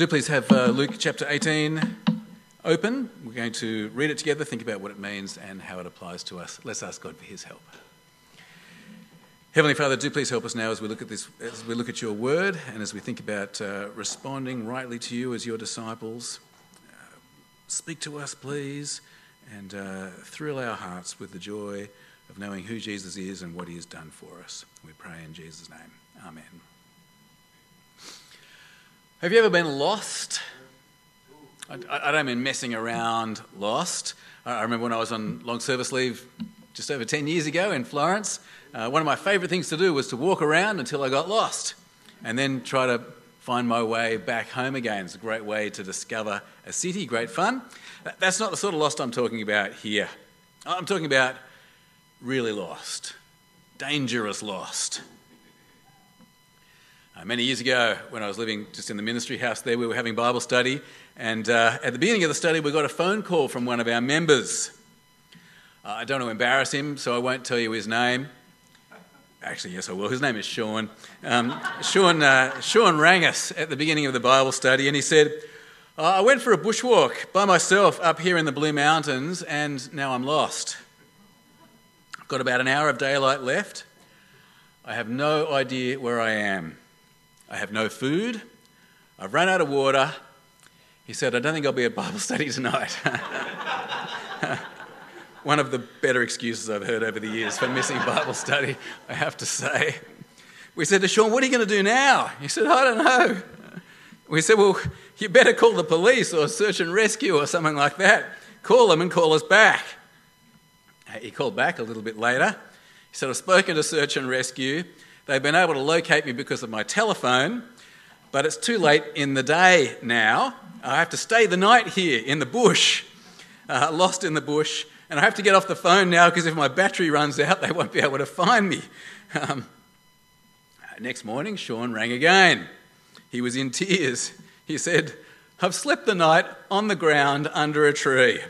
Do please have uh, Luke chapter 18 open. We're going to read it together, think about what it means and how it applies to us. Let's ask God for his help. Heavenly Father, do please help us now as we look at this, as we look at your word, and as we think about uh, responding rightly to you as your disciples. Uh, speak to us, please, and uh, thrill our hearts with the joy of knowing who Jesus is and what he has done for us. We pray in Jesus' name. Amen. Have you ever been lost? I, I don't mean messing around lost. I remember when I was on long service leave just over 10 years ago in Florence, uh, one of my favourite things to do was to walk around until I got lost and then try to find my way back home again. It's a great way to discover a city, great fun. That's not the sort of lost I'm talking about here. I'm talking about really lost, dangerous lost. Uh, many years ago, when I was living just in the ministry house there, we were having Bible study, and uh, at the beginning of the study, we got a phone call from one of our members. Uh, I don't want to embarrass him, so I won't tell you his name. Actually, yes, I will. His name is Sean. Um, Sean, uh, Sean rang us at the beginning of the Bible study, and he said, uh, I went for a bushwalk by myself up here in the Blue Mountains, and now I'm lost. I've got about an hour of daylight left. I have no idea where I am. I have no food. I've run out of water. He said, I don't think I'll be at Bible study tonight. One of the better excuses I've heard over the years for missing Bible study, I have to say. We said to Sean, What are you going to do now? He said, I don't know. We said, Well, you better call the police or search and rescue or something like that. Call them and call us back. He called back a little bit later. He said, I've spoken to search and rescue. They've been able to locate me because of my telephone, but it's too late in the day now. I have to stay the night here in the bush, uh, lost in the bush, and I have to get off the phone now because if my battery runs out, they won't be able to find me. Um, next morning, Sean rang again. He was in tears. He said, I've slept the night on the ground under a tree.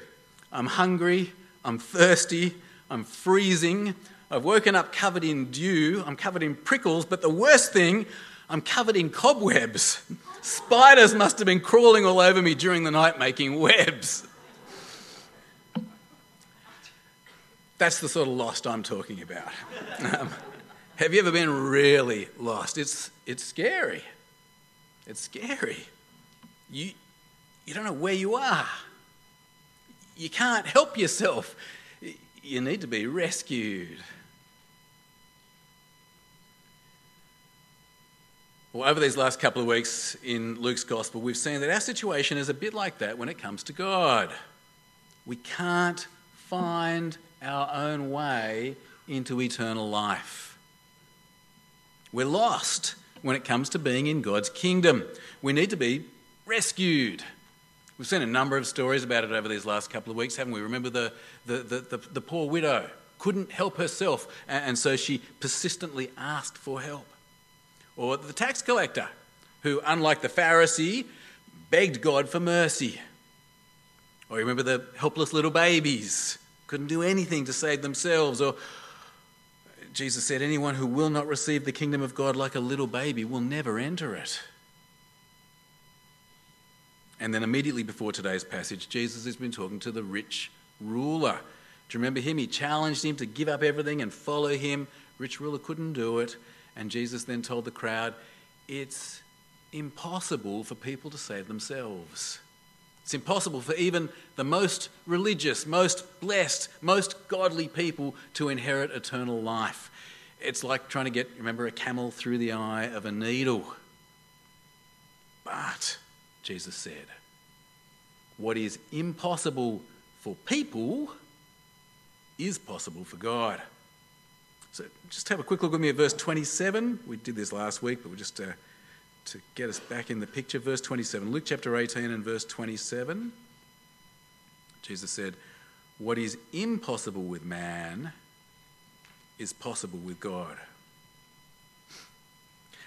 I'm hungry, I'm thirsty, I'm freezing, I've woken up covered in dew, I'm covered in prickles, but the worst thing, I'm covered in cobwebs. Spiders must have been crawling all over me during the night making webs. That's the sort of lost I'm talking about. Um, have you ever been really lost? It's, it's scary. It's scary. You, you don't know where you are. You can't help yourself. You need to be rescued. Well, over these last couple of weeks in Luke's Gospel, we've seen that our situation is a bit like that when it comes to God. We can't find our own way into eternal life. We're lost when it comes to being in God's kingdom. We need to be rescued. We've seen a number of stories about it over these last couple of weeks, haven't we? Remember the, the, the, the, the poor widow couldn't help herself, and so she persistently asked for help. Or the tax collector, who, unlike the Pharisee, begged God for mercy. Or remember the helpless little babies, couldn't do anything to save themselves. Or Jesus said, Anyone who will not receive the kingdom of God like a little baby will never enter it. And then immediately before today's passage, Jesus has been talking to the rich ruler. Do you remember him? He challenged him to give up everything and follow him. Rich ruler couldn't do it. And Jesus then told the crowd, It's impossible for people to save themselves. It's impossible for even the most religious, most blessed, most godly people to inherit eternal life. It's like trying to get, remember, a camel through the eye of a needle. But, Jesus said, what is impossible for people is possible for God. So just have a quick look with me at verse 27. We did this last week, but we just uh, to get us back in the picture. Verse 27, Luke chapter 18 and verse 27. Jesus said, What is impossible with man is possible with God.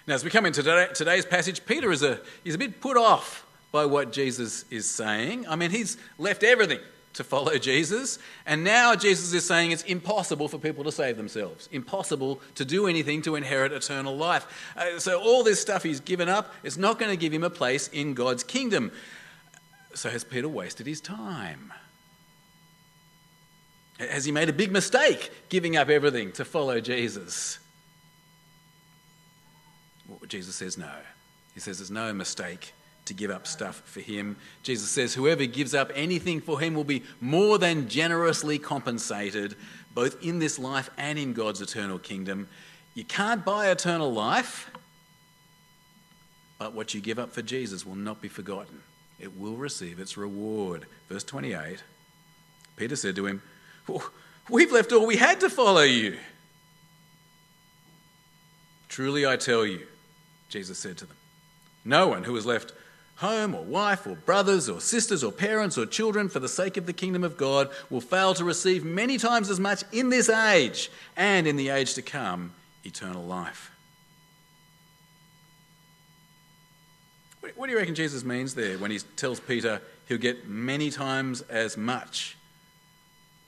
Now, as we come into today's passage, Peter is a, he's a bit put off by what Jesus is saying. I mean, he's left everything to follow Jesus. And now Jesus is saying it's impossible for people to save themselves, impossible to do anything to inherit eternal life. Uh, so, all this stuff he's given up is not going to give him a place in God's kingdom. So, has Peter wasted his time? Has he made a big mistake giving up everything to follow Jesus? Well, Jesus says no. He says there's no mistake to give up stuff for him. Jesus says, Whoever gives up anything for him will be more than generously compensated, both in this life and in God's eternal kingdom. You can't buy eternal life, but what you give up for Jesus will not be forgotten. It will receive its reward. Verse 28 Peter said to him, We've left all we had to follow you. Truly I tell you, Jesus said to them, no one who has left home or wife or brothers or sisters or parents or children for the sake of the kingdom of God will fail to receive many times as much in this age and in the age to come eternal life. What do you reckon Jesus means there when he tells Peter he'll get many times as much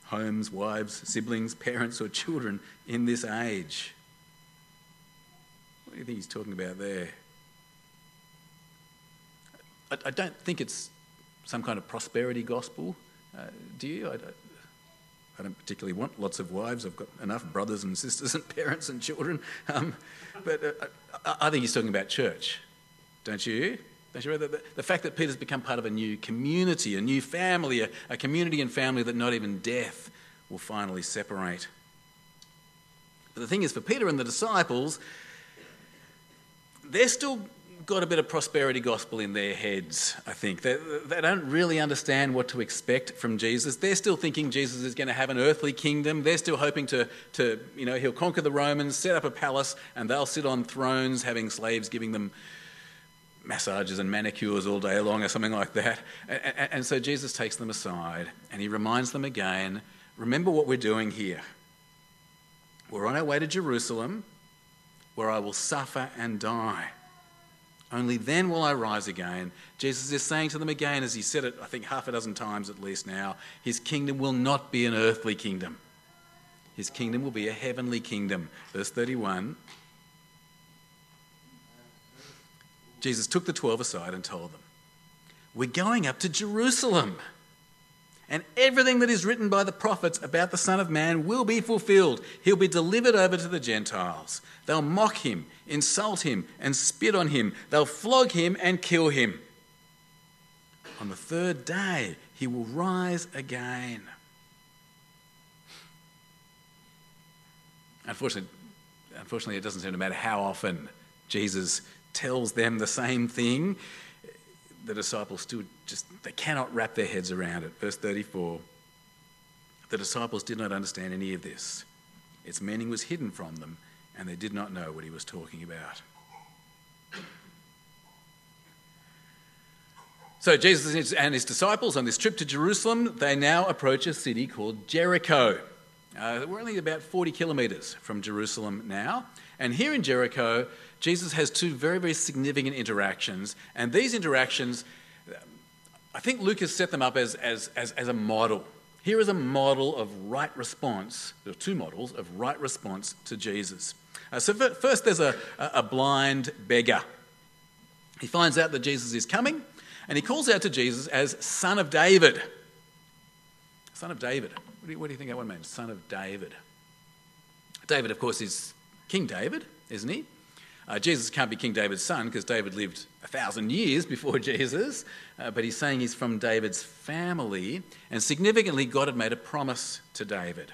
homes, wives, siblings, parents, or children in this age? What do you think he's talking about there? I, I don't think it's some kind of prosperity gospel. Uh, do you? I don't, I don't, particularly want lots of wives. I've got enough brothers and sisters and parents and children. Um, but uh, I, I, think he's talking about church, don't you? Don't you? The, the, fact that Peter's become part of a new community, a new family, a, a community and family that not even death will finally separate. But the thing is, for Peter and the disciples, they're still got a bit of prosperity gospel in their heads, I think. They, they don't really understand what to expect from Jesus. They're still thinking Jesus is going to have an earthly kingdom. They're still hoping to, to, you know, he'll conquer the Romans, set up a palace, and they'll sit on thrones having slaves giving them massages and manicures all day long or something like that. And, and, and so Jesus takes them aside and he reminds them again remember what we're doing here. We're on our way to Jerusalem where I will suffer and die. Only then will I rise again. Jesus is saying to them again, as he said it, I think, half a dozen times at least now, his kingdom will not be an earthly kingdom. His kingdom will be a heavenly kingdom. Verse 31 Jesus took the twelve aside and told them, We're going up to Jerusalem. And everything that is written by the prophets about the Son of Man will be fulfilled. He'll be delivered over to the Gentiles. They'll mock him, insult him, and spit on him. They'll flog him and kill him. On the third day, he will rise again. Unfortunately, unfortunately, it doesn't seem to matter how often Jesus tells them the same thing the disciples still just they cannot wrap their heads around it. Verse 34. The disciples did not understand any of this. Its meaning was hidden from them, and they did not know what he was talking about. So, Jesus and his disciples on this trip to Jerusalem, they now approach a city called Jericho. Uh, we're only about 40 kilometres from Jerusalem now. And here in Jericho, Jesus has two very, very significant interactions. And these interactions, I think Luke has set them up as, as, as, as a model. Here is a model of right response. There are two models of right response to Jesus. Uh, so, first, there's a, a blind beggar. He finds out that Jesus is coming, and he calls out to Jesus as Son of David. Son of David. What do you, what do you think that one means? Son of David. David, of course, is King David, isn't he? Uh, Jesus can't be King David's son because David lived a thousand years before Jesus, uh, but he's saying he's from David's family. And significantly, God had made a promise to David.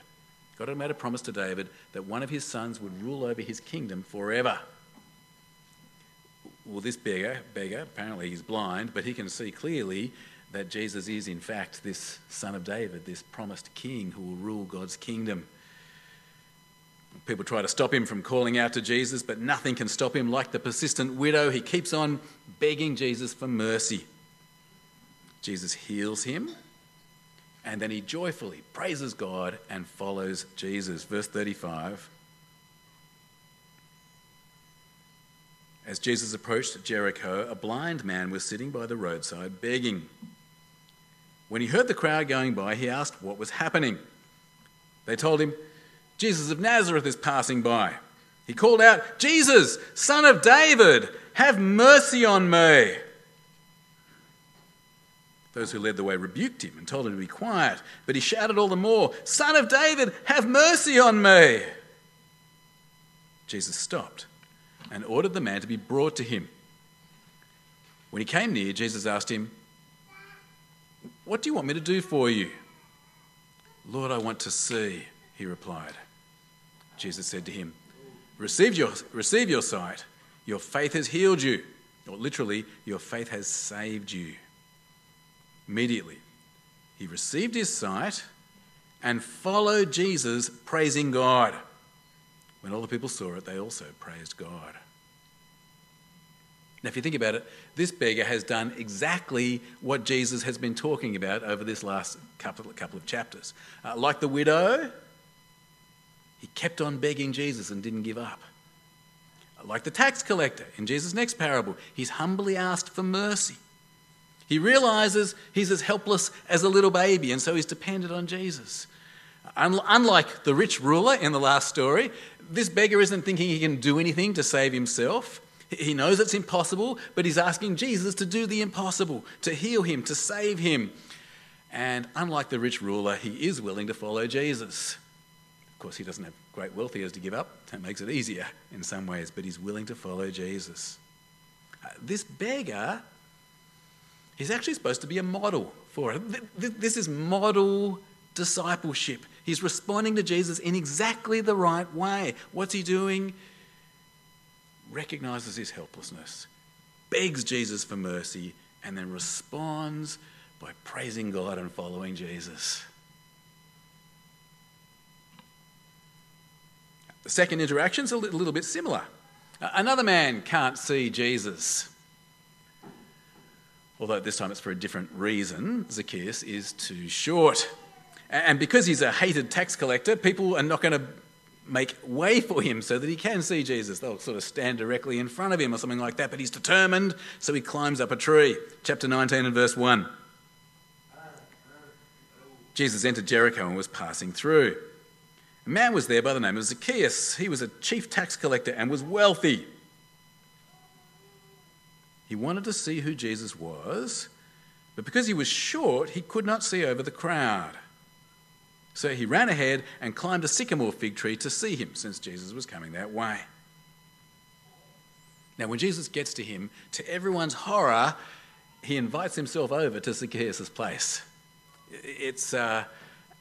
God had made a promise to David that one of his sons would rule over his kingdom forever. Well, this beggar, beggar, apparently he's blind, but he can see clearly that Jesus is, in fact, this son of David, this promised king who will rule God's kingdom. People try to stop him from calling out to Jesus, but nothing can stop him. Like the persistent widow, he keeps on begging Jesus for mercy. Jesus heals him, and then he joyfully praises God and follows Jesus. Verse 35. As Jesus approached Jericho, a blind man was sitting by the roadside begging. When he heard the crowd going by, he asked what was happening. They told him, Jesus of Nazareth is passing by. He called out, Jesus, son of David, have mercy on me. Those who led the way rebuked him and told him to be quiet, but he shouted all the more, Son of David, have mercy on me. Jesus stopped and ordered the man to be brought to him. When he came near, Jesus asked him, What do you want me to do for you? Lord, I want to see, he replied. Jesus said to him, Receive your, receive your sight. Your faith has healed you. Or literally, your faith has saved you. Immediately, he received his sight and followed Jesus, praising God. When all the people saw it, they also praised God. Now, if you think about it, this beggar has done exactly what Jesus has been talking about over this last couple, couple of chapters. Uh, like the widow, he kept on begging Jesus and didn't give up. Like the tax collector in Jesus' next parable, he's humbly asked for mercy. He realizes he's as helpless as a little baby, and so he's dependent on Jesus. Unlike the rich ruler in the last story, this beggar isn't thinking he can do anything to save himself. He knows it's impossible, but he's asking Jesus to do the impossible, to heal him, to save him. And unlike the rich ruler, he is willing to follow Jesus. Of course, he doesn't have great wealth he has to give up. That makes it easier in some ways, but he's willing to follow Jesus. Uh, this beggar, he's actually supposed to be a model for it. This is model discipleship. He's responding to Jesus in exactly the right way. What's he doing? Recognizes his helplessness, begs Jesus for mercy, and then responds by praising God and following Jesus. The second interaction is a little bit similar. Uh, another man can't see Jesus. Although this time it's for a different reason. Zacchaeus is too short. And because he's a hated tax collector, people are not going to make way for him so that he can see Jesus. They'll sort of stand directly in front of him or something like that, but he's determined, so he climbs up a tree. Chapter 19 and verse 1. Jesus entered Jericho and was passing through. A man was there by the name of Zacchaeus. He was a chief tax collector and was wealthy. He wanted to see who Jesus was, but because he was short, he could not see over the crowd. So he ran ahead and climbed a sycamore fig tree to see him, since Jesus was coming that way. Now, when Jesus gets to him, to everyone's horror, he invites himself over to Zacchaeus' place. It's uh,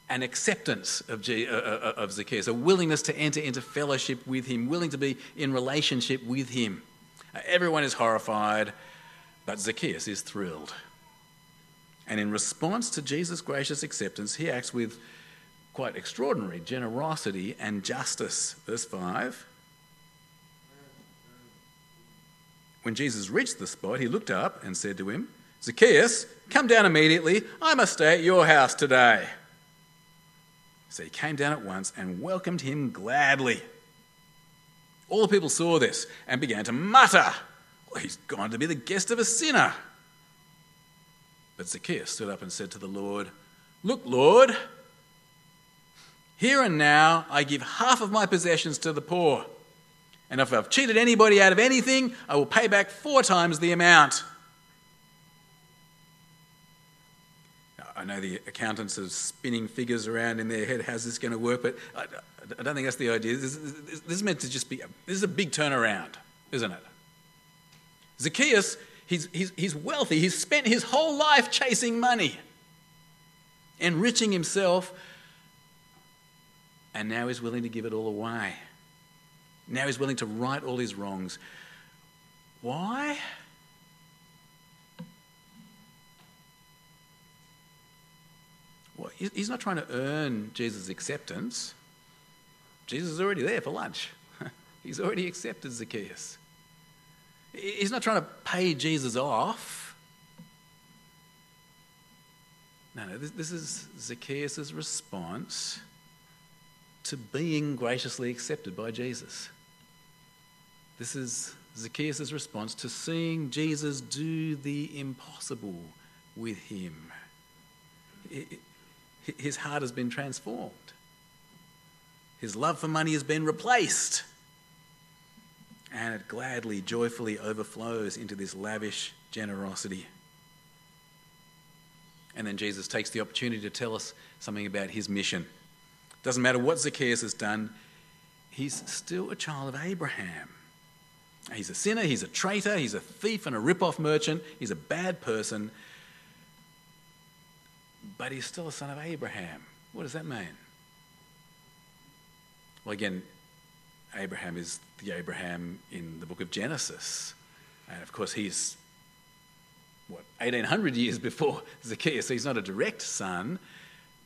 an acceptance of, G- uh, uh, of Zacchaeus, a willingness to enter into fellowship with him, willing to be in relationship with him. Uh, everyone is horrified, but Zacchaeus is thrilled. And in response to Jesus' gracious acceptance, he acts with quite extraordinary generosity and justice. Verse 5. When Jesus reached the spot, he looked up and said to him, Zacchaeus, come down immediately. I must stay at your house today. So he came down at once and welcomed him gladly. All the people saw this and began to mutter, well, He's gone to be the guest of a sinner. But Zacchaeus stood up and said to the Lord, Look, Lord, here and now, I give half of my possessions to the poor. And if I've cheated anybody out of anything, I will pay back four times the amount. I know the accountants are spinning figures around in their head. How's this going to work? But I, I don't think that's the idea. This, this, this, is meant to just be, this is a big turnaround, isn't it? Zacchaeus, he's, he's, he's wealthy. He's spent his whole life chasing money, enriching himself and now he's willing to give it all away. Now he's willing to right all his wrongs. Why? Well, he's not trying to earn Jesus' acceptance. Jesus is already there for lunch. he's already accepted Zacchaeus. He's not trying to pay Jesus off. No, no, this, this is Zacchaeus' response to being graciously accepted by Jesus. This is Zacchaeus' response to seeing Jesus do the impossible with him. his heart has been transformed. His love for money has been replaced. And it gladly, joyfully overflows into this lavish generosity. And then Jesus takes the opportunity to tell us something about his mission. Doesn't matter what Zacchaeus has done, he's still a child of Abraham. He's a sinner, he's a traitor, he's a thief and a rip-off merchant, he's a bad person, but he's still a son of Abraham. What does that mean? Well, again, Abraham is the Abraham in the book of Genesis. And of course, he's, what, 1800 years before Zacchaeus, so he's not a direct son.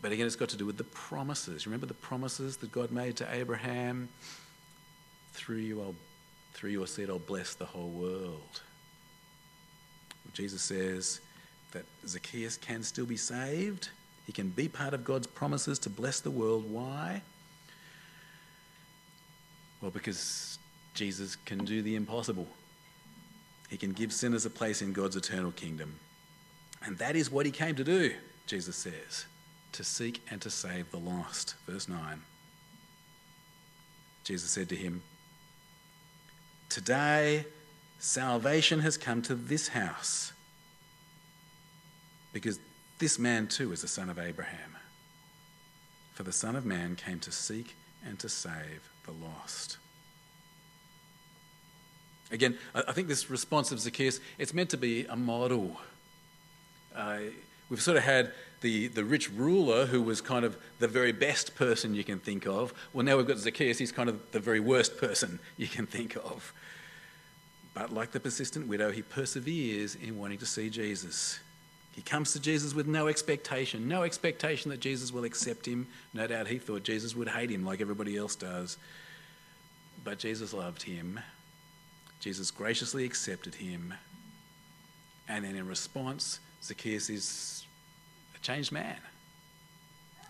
But again, it's got to do with the promises. Remember the promises that God made to Abraham? Through you, I'll, through your seed, I'll bless the whole world. Jesus says that Zacchaeus can still be saved. He can be part of God's promises to bless the world. Why? Well, because Jesus can do the impossible. He can give sinners a place in God's eternal kingdom. And that is what he came to do, Jesus says, to seek and to save the lost. Verse 9. Jesus said to him, Today salvation has come to this house, because this man too is a son of Abraham. For the Son of Man came to seek and to save the lost. Again, I think this response of Zacchaeus, it's meant to be a model. Uh, we've sort of had the, the rich ruler who was kind of the very best person you can think of. Well, now we've got Zacchaeus, he's kind of the very worst person you can think of. But like the persistent widow, he perseveres in wanting to see Jesus. He comes to Jesus with no expectation, no expectation that Jesus will accept him. No doubt he thought Jesus would hate him like everybody else does. But Jesus loved him. Jesus graciously accepted him. And then in response, Zacchaeus is changed man.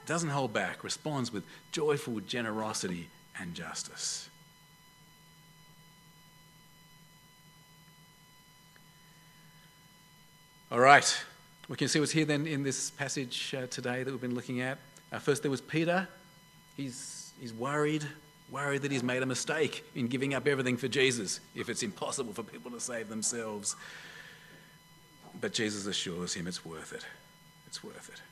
Doesn't hold back, responds with joyful generosity and justice. All right, we can see what's here then in this passage uh, today that we've been looking at. Uh, first, there was Peter. He's, he's worried, worried that he's made a mistake in giving up everything for Jesus if it's impossible for people to save themselves. But Jesus assures him it's worth it. It's worth it.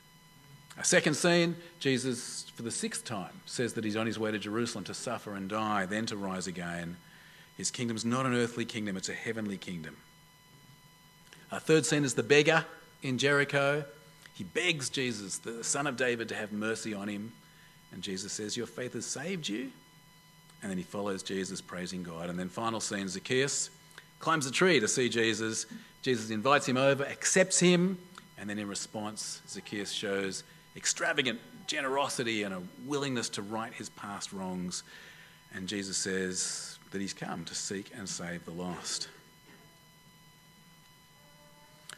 A second scene, Jesus, for the sixth time, says that he's on his way to Jerusalem to suffer and die, then to rise again. His kingdom's not an earthly kingdom, it's a heavenly kingdom. A third scene is the beggar in Jericho. He begs Jesus, the son of David, to have mercy on him. And Jesus says, Your faith has saved you. And then he follows Jesus, praising God. And then, final scene Zacchaeus climbs a tree to see Jesus. Jesus invites him over, accepts him. And then, in response, Zacchaeus shows extravagant generosity and a willingness to right his past wrongs. And Jesus says that he's come to seek and save the lost.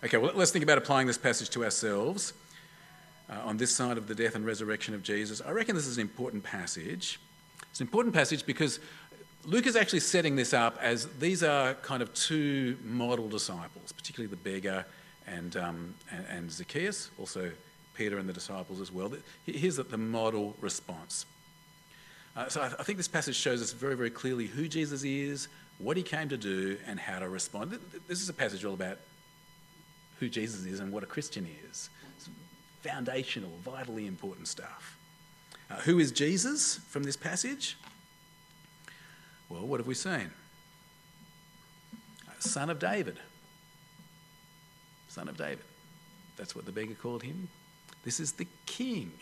Okay, well, let's think about applying this passage to ourselves uh, on this side of the death and resurrection of Jesus. I reckon this is an important passage. It's an important passage because Luke is actually setting this up as these are kind of two model disciples, particularly the beggar and, um, and, and, Zacchaeus, also Peter and the disciples as well. Here's the model response. Uh, so I, I think this passage shows us very, very clearly who Jesus is, what he came to do, and how to respond. This is a passage all about who Jesus is and what a Christian is. It's foundational, vitally important stuff. Uh, who is Jesus from this passage? Well, what have we seen? Uh, son of David. Son of David. That's what the beggar called him. This is the king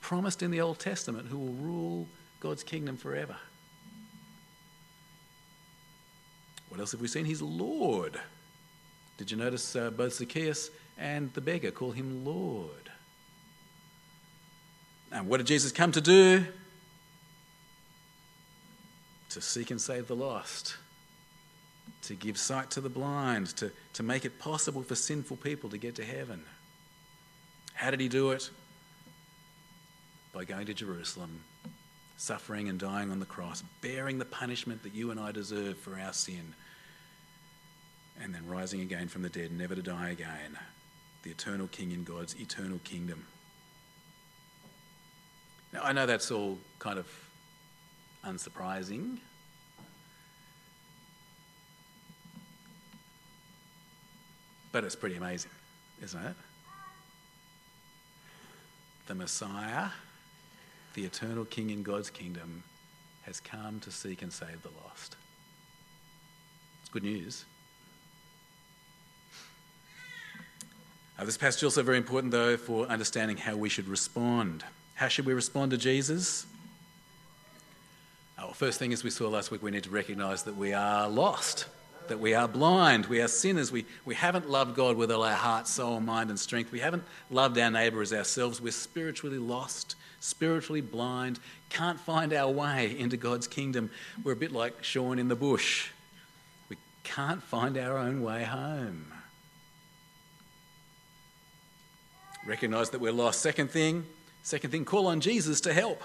promised in the Old Testament who will rule God's kingdom forever. What else have we seen? He's Lord. Did you notice uh, both Zacchaeus and the beggar call him Lord? And what did Jesus come to do? To seek and save the lost, to give sight to the blind, to, to make it possible for sinful people to get to heaven. How did he do it? By going to Jerusalem, suffering and dying on the cross, bearing the punishment that you and I deserve for our sin and then rising again from the dead, never to die again, the eternal King in God's eternal kingdom. Now, I know that's all kind of unsurprising. But it's pretty amazing, isn't it? The Messiah, the eternal King in God's kingdom, has come to seek and save the lost. It's good news. Uh, this passage is also very important, though, for understanding how we should respond. How should we respond to Jesus? Uh, well, first thing, as we saw last week, we need to recognize that we are lost, that we are blind, we are sinners. We, we haven't loved God with all our heart, soul, mind, and strength. We haven't loved our neighbour as ourselves. We're spiritually lost, spiritually blind, can't find our way into God's kingdom. We're a bit like Sean in the bush. We can't find our own way home. Recognize that we're lost. Second thing, second thing, call on Jesus to help.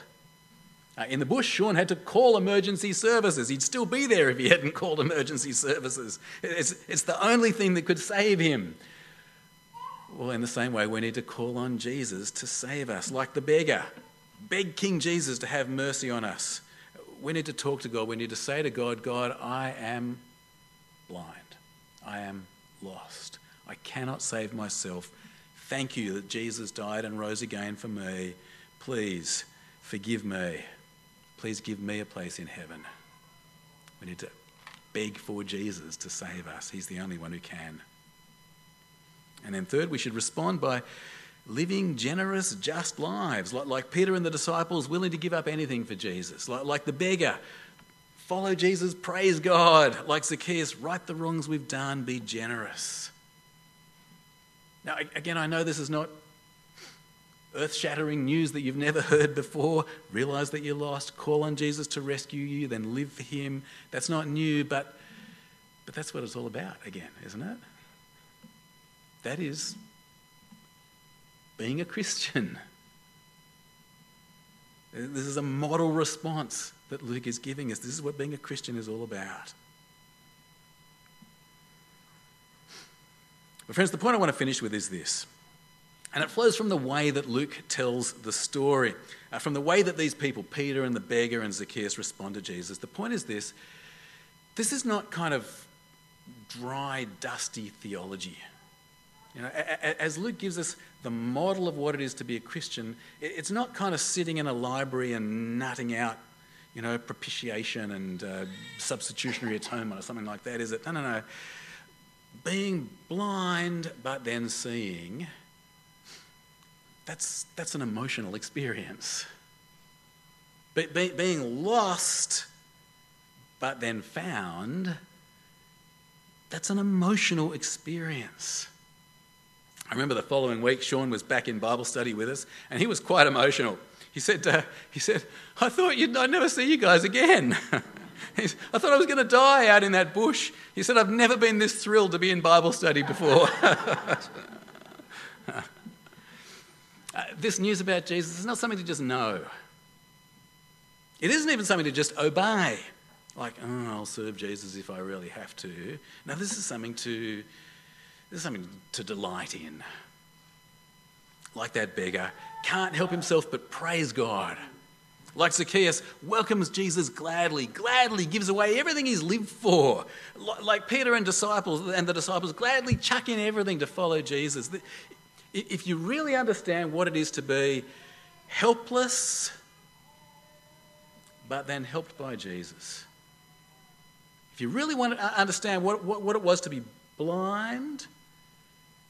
Uh, in the bush, Sean had to call emergency services. He'd still be there if he hadn't called emergency services. It's, it's the only thing that could save him. Well, in the same way, we need to call on Jesus to save us, like the beggar. Beg King Jesus to have mercy on us. We need to talk to God. We need to say to God, God, I am blind. I am lost. I cannot save myself. Thank you that Jesus died and rose again for me. Please forgive me. Please give me a place in heaven. We need to beg for Jesus to save us. He's the only one who can. And then, third, we should respond by living generous, just lives, like, Peter and the disciples, willing to give up anything for Jesus, like the beggar. Follow Jesus, praise God. Like Zacchaeus, right the wrongs we've done, be generous. Now, again, I know this is not earth shattering news that you've never heard before. Realize that you're lost, call on Jesus to rescue you, then live for Him. That's not new, but, but that's what it's all about, again, isn't it? That is being a Christian. This is a model response that Luke is giving us. This is what being a Christian is all about. But, friends, the point I want to finish with is this. And it flows from the way that Luke tells the story, uh, from the way that these people, Peter and the beggar and Zacchaeus, respond to Jesus. The point is this this is not kind of dry, dusty theology. You know, as Luke gives us the model of what it is to be a Christian, it's not kind of sitting in a library and nutting out, you know, propitiation and uh, substitutionary atonement or something like that, is it? No, no, no being blind but then seeing, that's, that's an emotional experience. Be, be, being lost but then found, that's an emotional experience. I remember the following week, Sean was back in Bible study with us, and he was quite emotional. He said, uh, he said I thought I'd never see you guys again. I thought I was going to die out in that bush. He said, I've never been this thrilled to be in Bible study before. uh, this news about Jesus is not something to just know. It isn't even something to just obey. Like, oh, I'll serve Jesus if I really have to. Now, this is something to, this is something to delight in. Like that beggar, can't help himself but praise God like Zacchaeus, welcomes Jesus gladly, gladly gives away everything he's lived for. Like Peter and disciples and the disciples gladly chuck in everything to follow Jesus. If you really understand what it is to be helpless, but then helped by Jesus, if you really want to understand what, what, what it was to be blind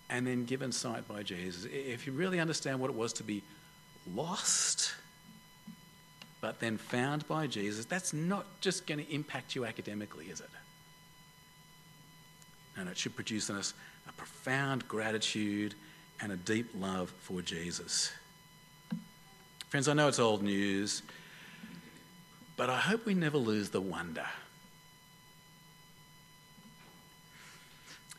and then given sight by Jesus, if you really understand what it was to be lost but then found by Jesus, that's not just going to impact you academically, is it? And it should produce in us a profound gratitude and a deep love for Jesus. Friends, I know it's old news, but I hope we never lose the wonder.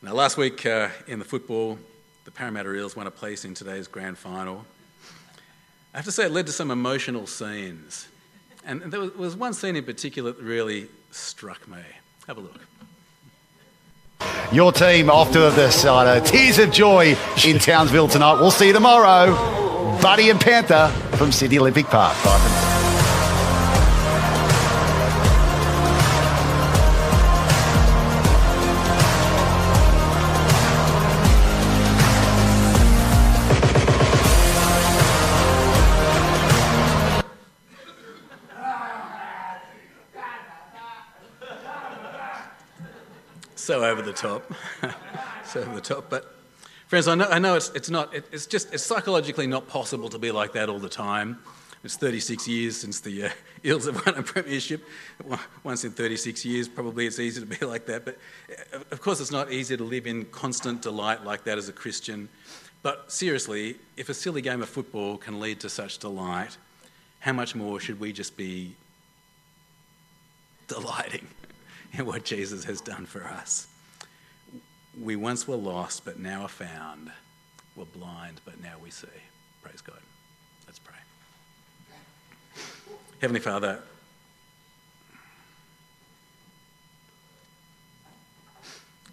Now, last week uh, in the football, the Parramatta Eels won a place in today's grand final. I have to say, it led to some emotional scenes. And there was one scene in particular that really struck me. Have a look. Your team off to the side. Uh, tears of joy in Townsville tonight. We'll see you tomorrow. Buddy and Panther from Sydney Olympic Park. So over the top. so over the top. But, friends, I know, I know it's, it's not, it, it's just, it's psychologically not possible to be like that all the time. It's 36 years since the uh, Eels have won a premiership. Once in 36 years, probably it's easy to be like that. But uh, of course, it's not easy to live in constant delight like that as a Christian. But seriously, if a silly game of football can lead to such delight, how much more should we just be delighting what Jesus has done for us? We once were lost, but now are found. We're blind, but now we see. Praise God. Let's pray. Heavenly Father,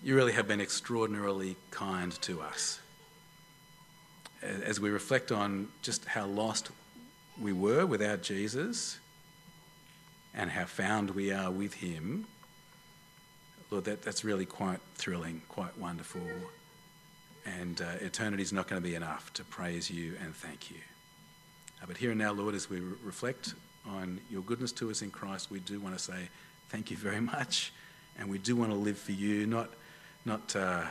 you really have been extraordinarily kind to us. As we reflect on just how lost we were without Jesus and how found we are with him, Lord, that, that's really quite thrilling, quite wonderful. And uh, eternity is not going to be enough to praise you and thank you. Uh, but here and now, Lord, as we re- reflect on your goodness to us in Christ, we do want to say thank you very much. And we do want to live for you, not, not uh,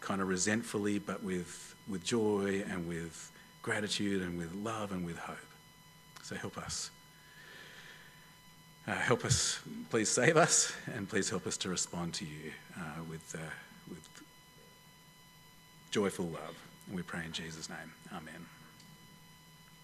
kind of resentfully, but with, with joy and with gratitude and with love and with hope. So help us. Uh, help us, please save us, and please help us to respond to you uh, with, uh, with joyful love. And we pray in Jesus' name. Amen.